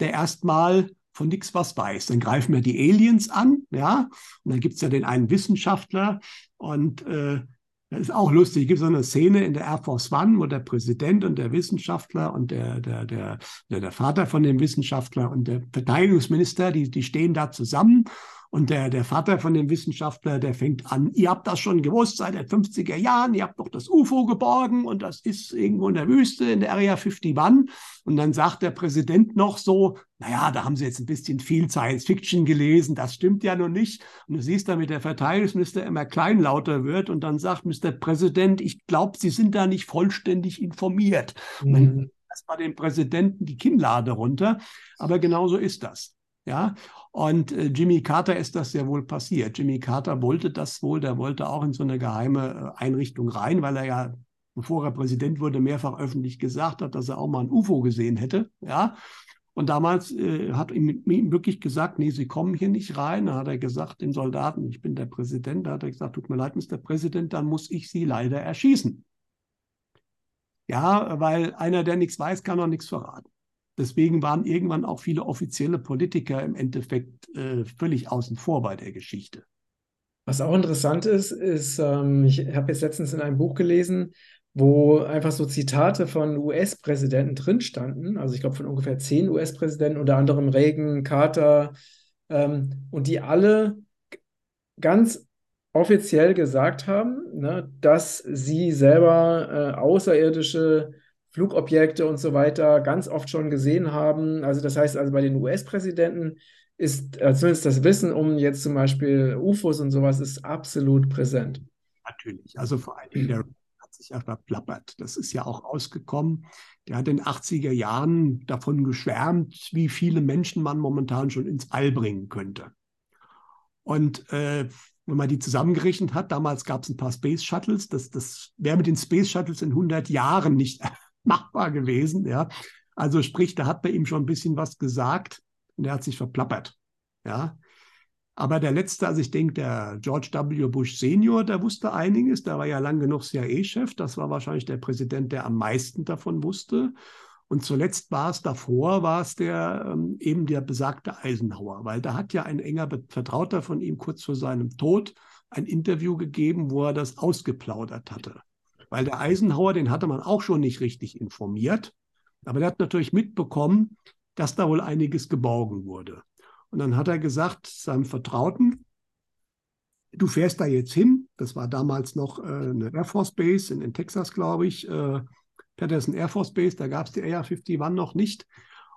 der erstmal von nichts was weiß. Dann greifen wir die Aliens an, ja, und dann gibt es ja den einen Wissenschaftler und äh, das ist auch lustig. Es gibt so eine Szene in der Air Force One, wo der Präsident und der Wissenschaftler und der, der, der, der, Vater von dem Wissenschaftler und der Verteidigungsminister, die, die stehen da zusammen und der, der Vater von dem Wissenschaftler, der fängt an, ihr habt das schon gewusst seit den 50er Jahren, ihr habt doch das UFO geborgen und das ist irgendwo in der Wüste in der Area 51. Und dann sagt der Präsident noch so, naja, da haben sie jetzt ein bisschen viel Science Fiction gelesen, das stimmt ja noch nicht. Und du siehst damit, der Verteidigungsminister immer kleinlauter wird und dann sagt Mr. Präsident, ich glaube, Sie sind da nicht vollständig informiert. Mhm. Und dann bei dem Präsidenten die Kinnlade runter. Aber genauso ist das. Ja, und äh, Jimmy Carter ist das sehr wohl passiert. Jimmy Carter wollte das wohl, der wollte auch in so eine geheime äh, Einrichtung rein, weil er ja, bevor er Präsident wurde, mehrfach öffentlich gesagt hat, dass er auch mal ein UFO gesehen hätte. Ja, und damals äh, hat ihm, ihm, wirklich gesagt, nee, Sie kommen hier nicht rein. Da hat er gesagt den Soldaten, ich bin der Präsident. Da hat er gesagt, tut mir leid, Mr. Präsident, dann muss ich Sie leider erschießen. Ja, weil einer, der nichts weiß, kann auch nichts verraten. Deswegen waren irgendwann auch viele offizielle Politiker im Endeffekt äh, völlig außen vor bei der Geschichte. Was auch interessant ist, ist, ähm, ich habe jetzt letztens in einem Buch gelesen, wo einfach so Zitate von US-Präsidenten drin standen. Also ich glaube von ungefähr zehn US-Präsidenten, unter anderem Reagan, Carter, ähm, und die alle ganz offiziell gesagt haben, ne, dass sie selber äh, außerirdische Flugobjekte und so weiter ganz oft schon gesehen haben. Also das heißt, also bei den US-Präsidenten ist äh, zumindest das Wissen um jetzt zum Beispiel UFOs und sowas ist absolut präsent. Natürlich. Also vor allen Dingen der hat sich ja verplappert. Das ist ja auch ausgekommen. Der hat in den 80er Jahren davon geschwärmt, wie viele Menschen man momentan schon ins All bringen könnte. Und äh, wenn man die zusammengerechnet hat, damals gab es ein paar Space Shuttles, das, das wäre mit den Space Shuttles in 100 Jahren nicht machbar gewesen. Ja. Also sprich, da hat bei ihm schon ein bisschen was gesagt und er hat sich verplappert. Ja. Aber der letzte, also ich denke, der George W. Bush Senior, der wusste einiges, der war ja lang genug CIA-Chef, das war wahrscheinlich der Präsident, der am meisten davon wusste. Und zuletzt war es davor, war es der ähm, eben der besagte Eisenhower, weil da hat ja ein enger Vertrauter von ihm kurz vor seinem Tod ein Interview gegeben, wo er das ausgeplaudert hatte. Weil der Eisenhower, den hatte man auch schon nicht richtig informiert. Aber der hat natürlich mitbekommen, dass da wohl einiges geborgen wurde. Und dann hat er gesagt, seinem Vertrauten, du fährst da jetzt hin. Das war damals noch äh, eine Air Force Base in, in Texas, glaube ich. Äh, Patterson Air Force Base, da gab es die Air 51 noch nicht.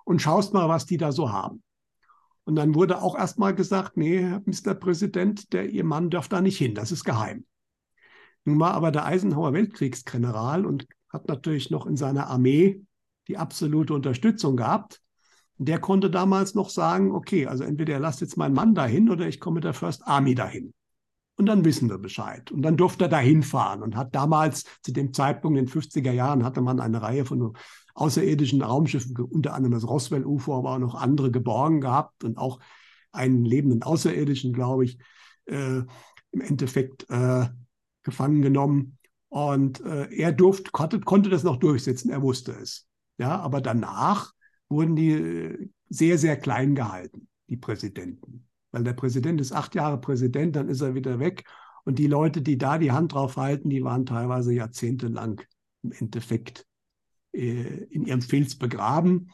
Und schaust mal, was die da so haben. Und dann wurde auch erstmal gesagt, nee, Mr. Präsident, der, Ihr Mann darf da nicht hin, das ist geheim. Nun war aber der Eisenhower Weltkriegsgeneral und hat natürlich noch in seiner Armee die absolute Unterstützung gehabt. Der konnte damals noch sagen, okay, also entweder er lasst jetzt meinen Mann dahin oder ich komme mit der First Army dahin. Und dann wissen wir Bescheid. Und dann durfte er dahin fahren und hat damals, zu dem Zeitpunkt in den 50er Jahren, hatte man eine Reihe von außerirdischen Raumschiffen, unter anderem das Roswell-UFO, aber auch noch andere geborgen gehabt und auch einen lebenden Außerirdischen, glaube ich, äh, im Endeffekt äh, gefangen genommen. Und äh, er durfte, konnte, konnte das noch durchsetzen, er wusste es. Ja, aber danach wurden die äh, sehr, sehr klein gehalten, die Präsidenten. Weil der Präsident ist acht Jahre Präsident, dann ist er wieder weg. Und die Leute, die da die Hand drauf halten, die waren teilweise jahrzehntelang im Endeffekt äh, in ihrem Filz begraben.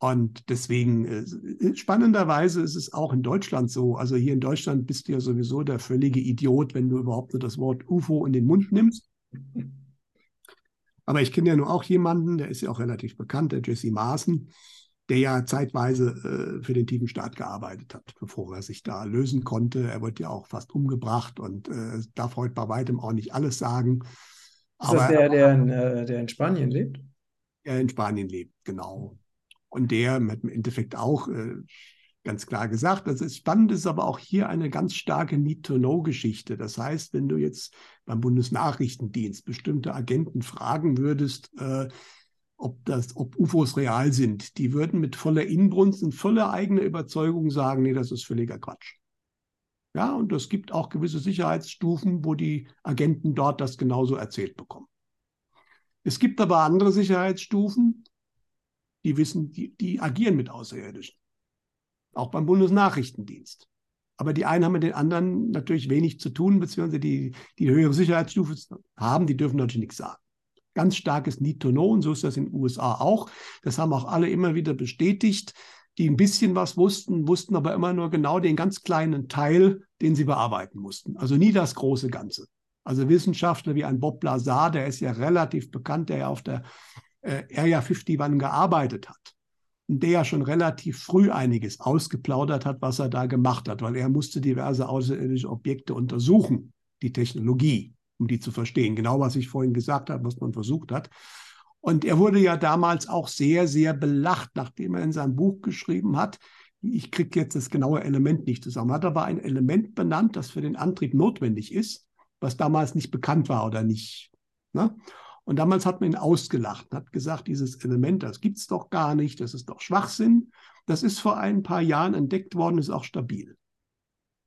Und deswegen, äh, spannenderweise ist es auch in Deutschland so. Also hier in Deutschland bist du ja sowieso der völlige Idiot, wenn du überhaupt nur das Wort UFO in den Mund nimmst. Aber ich kenne ja nur auch jemanden, der ist ja auch relativ bekannt, der Jesse Maaßen, der ja zeitweise äh, für den tiefen Staat gearbeitet hat, bevor er sich da lösen konnte. Er wurde ja auch fast umgebracht und äh, darf heute bei weitem auch nicht alles sagen. Ist Aber, das der, der in, äh, der in Spanien lebt? Der in Spanien lebt, genau. Und der hat im Endeffekt auch äh, ganz klar gesagt, das ist spannend, ist aber auch hier eine ganz starke Need-to-Know-Geschichte. Das heißt, wenn du jetzt beim Bundesnachrichtendienst bestimmte Agenten fragen würdest, äh, ob, das, ob UFOs real sind. Die würden mit voller Inbrunst und voller eigener Überzeugung sagen, nee, das ist völliger Quatsch. Ja, und es gibt auch gewisse Sicherheitsstufen, wo die Agenten dort das genauso erzählt bekommen. Es gibt aber andere Sicherheitsstufen, die wissen, die, die agieren mit Außerirdischen. Auch beim Bundesnachrichtendienst. Aber die einen haben mit den anderen natürlich wenig zu tun, beziehungsweise die, die höhere Sicherheitsstufe haben, die dürfen natürlich nichts sagen. Ganz starkes Need to Know und so ist das in den USA auch. Das haben auch alle immer wieder bestätigt, die ein bisschen was wussten, wussten aber immer nur genau den ganz kleinen Teil, den sie bearbeiten mussten. Also nie das große Ganze. Also Wissenschaftler wie ein Bob Lazar, der ist ja relativ bekannt, der ja auf der äh, Area 51 gearbeitet hat und der ja schon relativ früh einiges ausgeplaudert hat, was er da gemacht hat, weil er musste diverse außerirdische Objekte untersuchen, die Technologie, um die zu verstehen. Genau, was ich vorhin gesagt habe, was man versucht hat. Und er wurde ja damals auch sehr, sehr belacht, nachdem er in seinem Buch geschrieben hat, ich kriege jetzt das genaue Element nicht zusammen, hat aber ein Element benannt, das für den Antrieb notwendig ist, was damals nicht bekannt war oder nicht. Ne? Und damals hat man ihn ausgelacht, hat gesagt, dieses Element, das gibt es doch gar nicht, das ist doch Schwachsinn. Das ist vor ein paar Jahren entdeckt worden, ist auch stabil.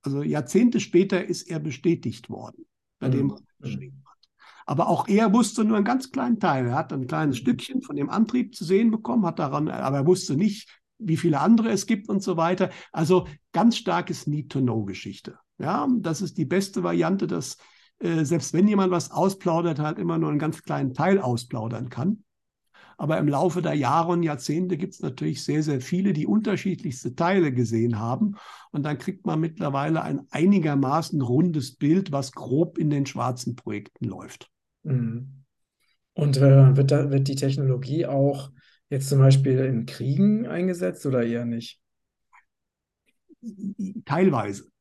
Also Jahrzehnte später ist er bestätigt worden, bei mhm. dem, was er geschrieben hat. Aber auch er wusste nur einen ganz kleinen Teil. Er hat ein kleines Stückchen von dem Antrieb zu sehen bekommen, hat daran, aber er wusste nicht, wie viele andere es gibt und so weiter. Also ganz starkes Need-to-Know-Geschichte. Ja, das ist die beste Variante, dass äh, selbst wenn jemand was ausplaudert, halt immer nur einen ganz kleinen Teil ausplaudern kann. Aber im Laufe der Jahre und Jahrzehnte gibt es natürlich sehr, sehr viele, die unterschiedlichste Teile gesehen haben. Und dann kriegt man mittlerweile ein einigermaßen rundes Bild, was grob in den schwarzen Projekten läuft. Mhm. Und äh, wird, da, wird die Technologie auch jetzt zum Beispiel in Kriegen eingesetzt oder eher nicht? Teilweise.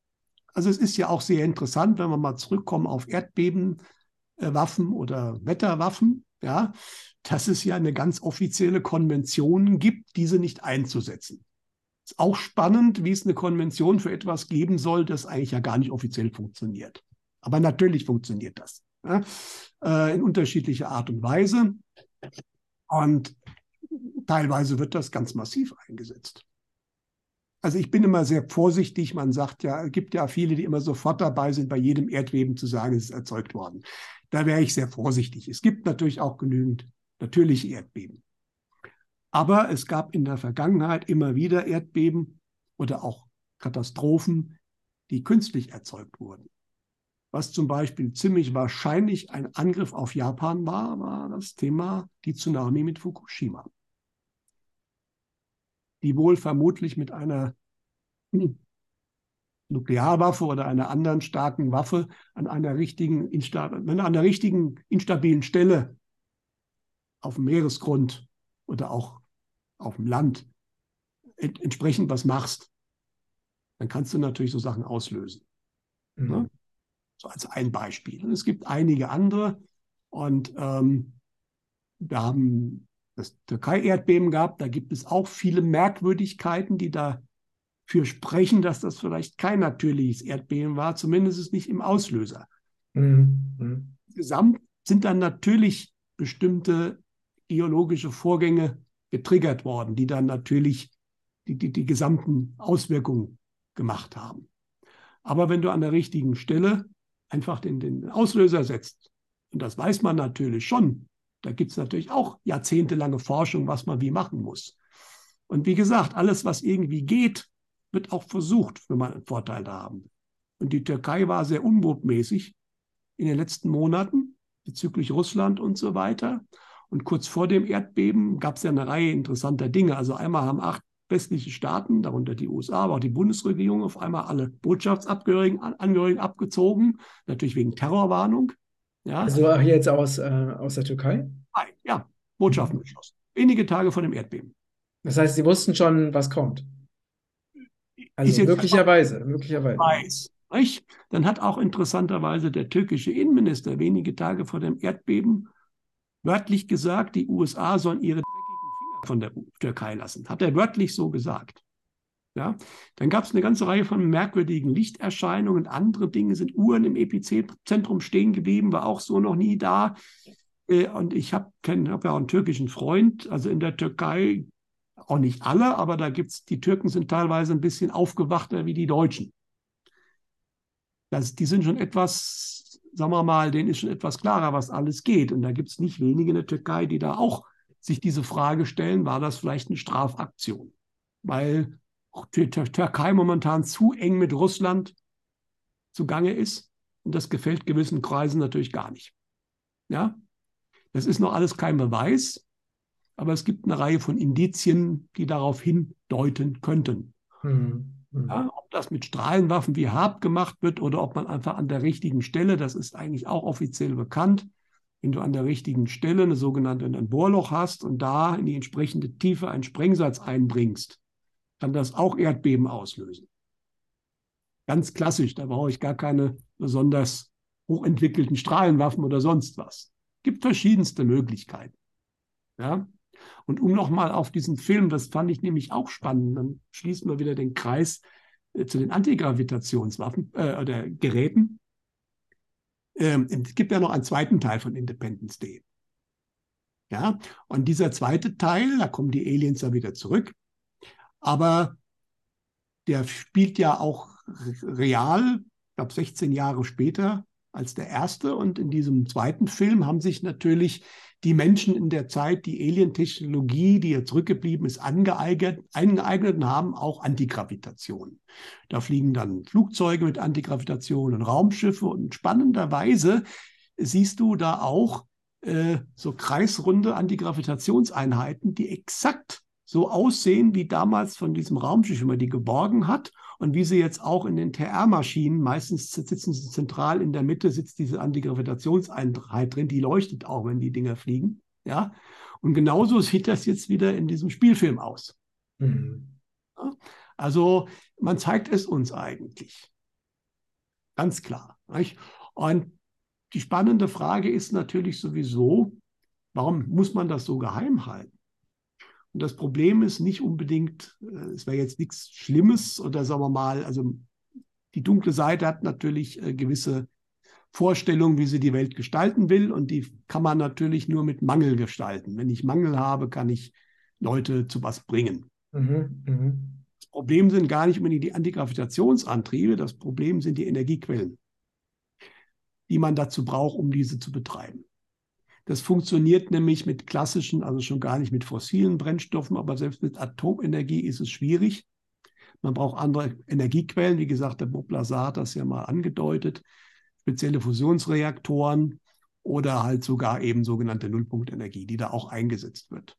Also es ist ja auch sehr interessant, wenn wir mal zurückkommen auf Erdbebenwaffen oder Wetterwaffen, ja, dass es ja eine ganz offizielle Konvention gibt, diese nicht einzusetzen. Ist auch spannend, wie es eine Konvention für etwas geben soll, das eigentlich ja gar nicht offiziell funktioniert. Aber natürlich funktioniert das ja, äh, in unterschiedlicher Art und Weise. Und teilweise wird das ganz massiv eingesetzt. Also ich bin immer sehr vorsichtig. Man sagt ja, es gibt ja viele, die immer sofort dabei sind, bei jedem Erdbeben zu sagen, es ist erzeugt worden. Da wäre ich sehr vorsichtig. Es gibt natürlich auch genügend natürliche Erdbeben. Aber es gab in der Vergangenheit immer wieder Erdbeben oder auch Katastrophen, die künstlich erzeugt wurden. Was zum Beispiel ziemlich wahrscheinlich ein Angriff auf Japan war, war das Thema die Tsunami mit Fukushima die wohl vermutlich mit einer Nuklearwaffe oder einer anderen starken Waffe an einer richtigen, an einer richtigen instabilen Stelle auf dem Meeresgrund oder auch auf dem Land entsprechend was machst, dann kannst du natürlich so Sachen auslösen. Mhm. Ne? So als ein Beispiel. Und es gibt einige andere. Und ähm, wir haben das Türkei-Erdbeben gab. Da gibt es auch viele Merkwürdigkeiten, die dafür sprechen, dass das vielleicht kein natürliches Erdbeben war, zumindest nicht im Auslöser. Mhm. mhm. Gesamt sind dann natürlich bestimmte geologische Vorgänge getriggert worden, die dann natürlich die, die, die gesamten Auswirkungen gemacht haben. Aber wenn du an der richtigen Stelle einfach den, den Auslöser setzt, und das weiß man natürlich schon, da gibt es natürlich auch jahrzehntelange Forschung, was man wie machen muss. Und wie gesagt, alles, was irgendwie geht, wird auch versucht, wenn man einen Vorteil da haben. Und die Türkei war sehr unmutmäßig in den letzten Monaten bezüglich Russland und so weiter. Und kurz vor dem Erdbeben gab es ja eine Reihe interessanter Dinge. Also einmal haben acht westliche Staaten, darunter die USA, aber auch die Bundesregierung, auf einmal alle Botschaftsangehörigen Angehörigen abgezogen, natürlich wegen Terrorwarnung. Ja. Also hier jetzt aus, äh, aus der Türkei? Nein, ja, Botschaften mhm. geschlossen. Wenige Tage vor dem Erdbeben. Das heißt, Sie wussten schon, was kommt. Also möglicherweise, möglicherweise. Weiß, nicht? Dann hat auch interessanterweise der türkische Innenminister wenige Tage vor dem Erdbeben wörtlich gesagt, die USA sollen ihre dreckigen Finger von der Türkei lassen. Hat er wörtlich so gesagt. Ja, dann gab es eine ganze Reihe von merkwürdigen Lichterscheinungen. Andere Dinge sind Uhren im Epizentrum stehen geblieben, war auch so noch nie da. Äh, und ich habe hab ja auch einen türkischen Freund, also in der Türkei, auch nicht alle, aber da gibt es, die Türken sind teilweise ein bisschen aufgewachter wie die Deutschen. Das, die sind schon etwas, sagen wir mal, denen ist schon etwas klarer, was alles geht. Und da gibt es nicht wenige in der Türkei, die da auch sich diese Frage stellen, war das vielleicht eine Strafaktion? Weil die Türkei momentan zu eng mit Russland zugange ist. Und das gefällt gewissen Kreisen natürlich gar nicht. Ja, das ist noch alles kein Beweis, aber es gibt eine Reihe von Indizien, die darauf hindeuten könnten. Mhm. Ja, ob das mit Strahlenwaffen wie Hab gemacht wird oder ob man einfach an der richtigen Stelle, das ist eigentlich auch offiziell bekannt, wenn du an der richtigen Stelle eine sogenannte ein Bohrloch hast und da in die entsprechende Tiefe einen Sprengsatz einbringst, kann das auch Erdbeben auslösen. Ganz klassisch, da brauche ich gar keine besonders hochentwickelten Strahlenwaffen oder sonst was. Gibt verschiedenste Möglichkeiten. Ja? Und um nochmal auf diesen Film, das fand ich nämlich auch spannend, dann schließen wir wieder den Kreis äh, zu den Antigravitationswaffen äh, oder Geräten. Ähm, es gibt ja noch einen zweiten Teil von Independence Day. Ja, und dieser zweite Teil, da kommen die Aliens ja wieder zurück, aber der spielt ja auch real, ich glaube 16 Jahre später als der erste. Und in diesem zweiten Film haben sich natürlich die Menschen in der Zeit die Alien-Technologie, die jetzt zurückgeblieben ist, angeeignet, eingeeignet und haben auch Antigravitation. Da fliegen dann Flugzeuge mit Antigravitation und Raumschiffe und spannenderweise siehst du da auch äh, so kreisrunde Antigravitationseinheiten, die exakt so aussehen wie damals von diesem Raumschiff, wenn man die geborgen hat und wie sie jetzt auch in den TR-Maschinen, meistens sitzen sie zentral in der Mitte, sitzt diese Antigravitationseinheit drin, die leuchtet auch, wenn die Dinger fliegen. Ja? Und genauso sieht das jetzt wieder in diesem Spielfilm aus. Mhm. Ja? Also man zeigt es uns eigentlich. Ganz klar. Nicht? Und die spannende Frage ist natürlich sowieso, warum muss man das so geheim halten? Und das Problem ist nicht unbedingt, äh, es wäre jetzt nichts Schlimmes oder sagen wir mal, also die dunkle Seite hat natürlich äh, gewisse Vorstellungen, wie sie die Welt gestalten will und die kann man natürlich nur mit Mangel gestalten. Wenn ich Mangel habe, kann ich Leute zu was bringen. Mhm, mh. Das Problem sind gar nicht unbedingt die Antigravitationsantriebe, das Problem sind die Energiequellen, die man dazu braucht, um diese zu betreiben. Das funktioniert nämlich mit klassischen, also schon gar nicht mit fossilen Brennstoffen, aber selbst mit Atomenergie ist es schwierig. Man braucht andere Energiequellen. Wie gesagt, der Bob Lazar hat das ja mal angedeutet. Spezielle Fusionsreaktoren oder halt sogar eben sogenannte Nullpunktenergie, die da auch eingesetzt wird.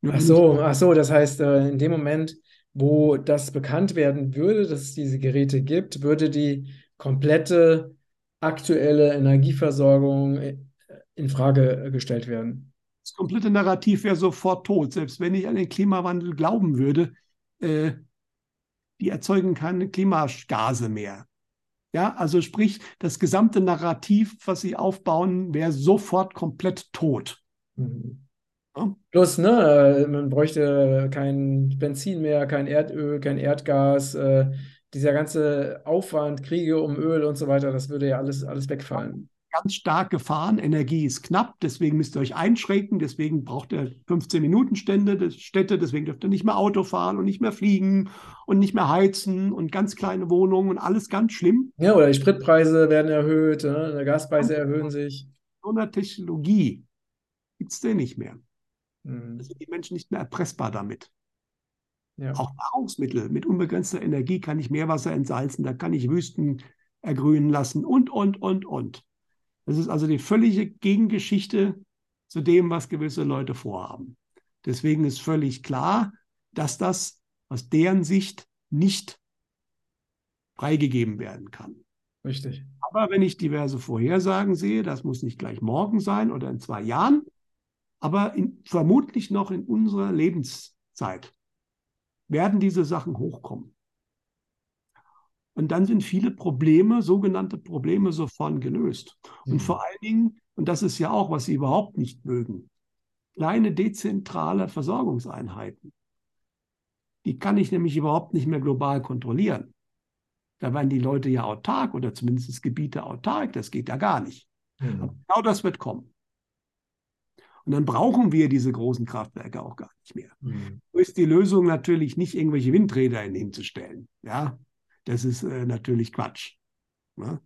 Nur ach so, ach so, das heißt, äh, in dem Moment, wo das bekannt werden würde, dass es diese Geräte gibt, würde die komplette aktuelle Energieversorgung in Frage äh, gestellt werden. Das komplette Narrativ wäre sofort tot, selbst wenn ich an den Klimawandel glauben würde. Äh, die erzeugen keine Klimagase mehr. Ja, also sprich, das gesamte Narrativ, was sie aufbauen, wäre sofort komplett tot. Mhm. Ja? Plus, ne, man bräuchte kein Benzin mehr, kein Erdöl, kein Erdgas. Äh, dieser ganze Aufwand, Kriege um Öl und so weiter, das würde ja alles, alles wegfallen ganz stark gefahren. Energie ist knapp, deswegen müsst ihr euch einschränken. Deswegen braucht ihr 15-Minuten-Stände, Städte, deswegen dürft ihr nicht mehr Auto fahren und nicht mehr fliegen und nicht mehr heizen und ganz kleine Wohnungen und alles ganz schlimm. Ja, oder die Spritpreise werden erhöht, ne? die Gaspreise erhöhen sich. So eine Technologie gibt es denn nicht mehr. Mhm. Da sind die Menschen nicht mehr erpressbar damit. Ja. Auch Nahrungsmittel mit unbegrenzter Energie kann ich Meerwasser entsalzen, da kann ich Wüsten ergrünen lassen und, und, und, und. Das ist also die völlige Gegengeschichte zu dem, was gewisse Leute vorhaben. Deswegen ist völlig klar, dass das aus deren Sicht nicht freigegeben werden kann. Richtig. Aber wenn ich diverse Vorhersagen sehe, das muss nicht gleich morgen sein oder in zwei Jahren, aber in, vermutlich noch in unserer Lebenszeit werden diese Sachen hochkommen. Und dann sind viele Probleme, sogenannte Probleme, sofort gelöst. Und mhm. vor allen Dingen, und das ist ja auch, was Sie überhaupt nicht mögen, kleine dezentrale Versorgungseinheiten. Die kann ich nämlich überhaupt nicht mehr global kontrollieren. Da werden die Leute ja autark oder zumindest Gebiete autark. Das geht ja gar nicht. Mhm. Genau das wird kommen. Und dann brauchen wir diese großen Kraftwerke auch gar nicht mehr. Mhm. So ist die Lösung natürlich nicht, irgendwelche Windräder hinzustellen. Ja, das ist äh, natürlich Quatsch. Ne?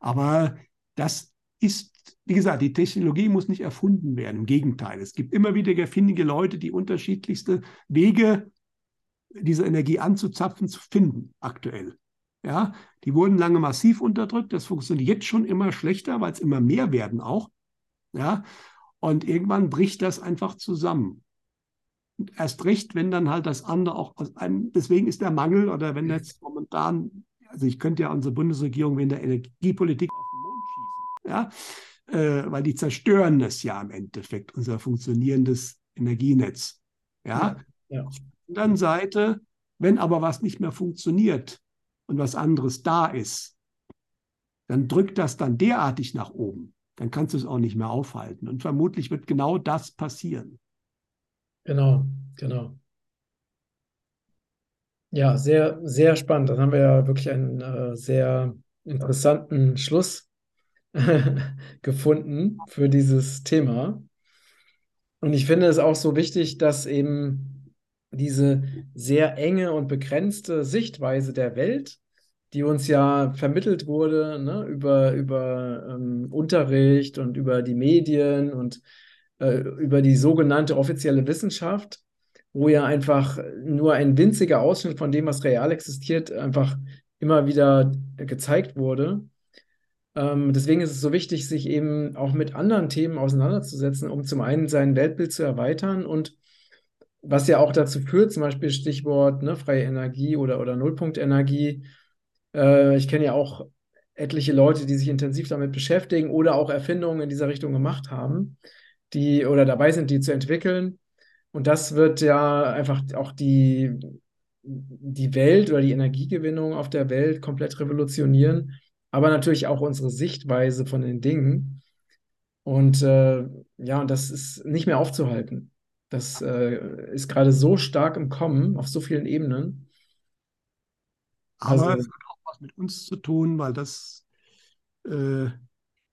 Aber das ist, wie gesagt, die Technologie muss nicht erfunden werden. Im Gegenteil, es gibt immer wieder findige Leute, die unterschiedlichste Wege, diese Energie anzuzapfen, zu finden aktuell. Ja, die wurden lange massiv unterdrückt. Das funktioniert jetzt schon immer schlechter, weil es immer mehr werden auch. Ja, und irgendwann bricht das einfach zusammen. Erst recht, wenn dann halt das andere auch aus einem, deswegen ist der Mangel oder wenn jetzt momentan, also ich könnte ja unsere Bundesregierung wegen der Energiepolitik auf den Mond schießen, ja, äh, weil die zerstören das ja im Endeffekt, unser funktionierendes Energienetz. Ja, ja. Auf der anderen Seite, wenn aber was nicht mehr funktioniert und was anderes da ist, dann drückt das dann derartig nach oben, dann kannst du es auch nicht mehr aufhalten. Und vermutlich wird genau das passieren. Genau, genau. Ja, sehr, sehr spannend. Dann haben wir ja wirklich einen äh, sehr interessanten Schluss gefunden für dieses Thema. Und ich finde es auch so wichtig, dass eben diese sehr enge und begrenzte Sichtweise der Welt die uns ja vermittelt wurde, ne, über, über ähm, Unterricht und über die Medien und äh, über die sogenannte offizielle Wissenschaft, wo ja einfach nur ein winziger Ausschnitt von dem, was real existiert, einfach immer wieder gezeigt wurde. Ähm, deswegen ist es so wichtig, sich eben auch mit anderen Themen auseinanderzusetzen, um zum einen sein Weltbild zu erweitern und was ja auch dazu führt, zum Beispiel Stichwort ne, freie Energie oder, oder Nullpunktenergie, äh, ich kenne ja auch etliche Leute, die sich intensiv damit beschäftigen oder auch Erfindungen in dieser Richtung gemacht haben, die oder dabei sind, die zu entwickeln. Und das wird ja einfach auch die, die Welt oder die Energiegewinnung auf der Welt komplett revolutionieren, aber natürlich auch unsere Sichtweise von den Dingen. Und äh, ja, und das ist nicht mehr aufzuhalten. Das äh, ist gerade so stark im Kommen auf so vielen Ebenen. Aber also, was mit uns zu tun, weil das äh,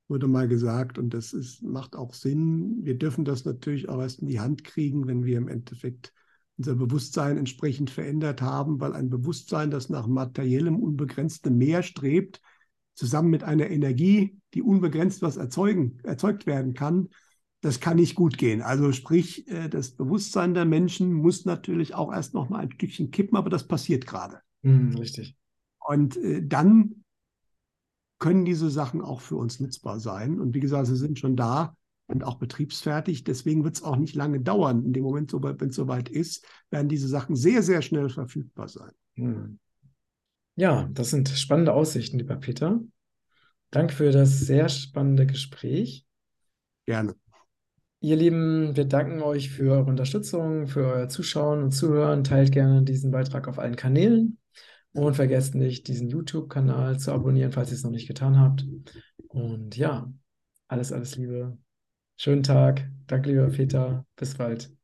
wurde mal gesagt und das ist, macht auch Sinn. Wir dürfen das natürlich auch erst in die Hand kriegen, wenn wir im Endeffekt unser Bewusstsein entsprechend verändert haben, weil ein Bewusstsein, das nach materiellem, unbegrenztem Mehr strebt, zusammen mit einer Energie, die unbegrenzt was erzeugen, erzeugt werden kann, das kann nicht gut gehen. Also sprich, äh, das Bewusstsein der Menschen muss natürlich auch erst noch mal ein Stückchen kippen, aber das passiert gerade. Mhm, richtig. Und äh, dann können diese Sachen auch für uns nutzbar sein. Und wie gesagt, sie sind schon da und auch betriebsfertig. Deswegen wird es auch nicht lange dauern. In dem Moment, wenn es soweit ist, werden diese Sachen sehr, sehr schnell verfügbar sein. Hm. Ja, das sind spannende Aussichten, lieber Peter. Danke für das sehr spannende Gespräch. Gerne. Ihr Lieben, wir danken euch für eure Unterstützung, für euer Zuschauen und Zuhören. Teilt gerne diesen Beitrag auf allen Kanälen. Und vergesst nicht, diesen YouTube-Kanal zu abonnieren, falls ihr es noch nicht getan habt. Und ja, alles, alles Liebe. Schönen Tag. Danke, lieber Peter. Bis bald.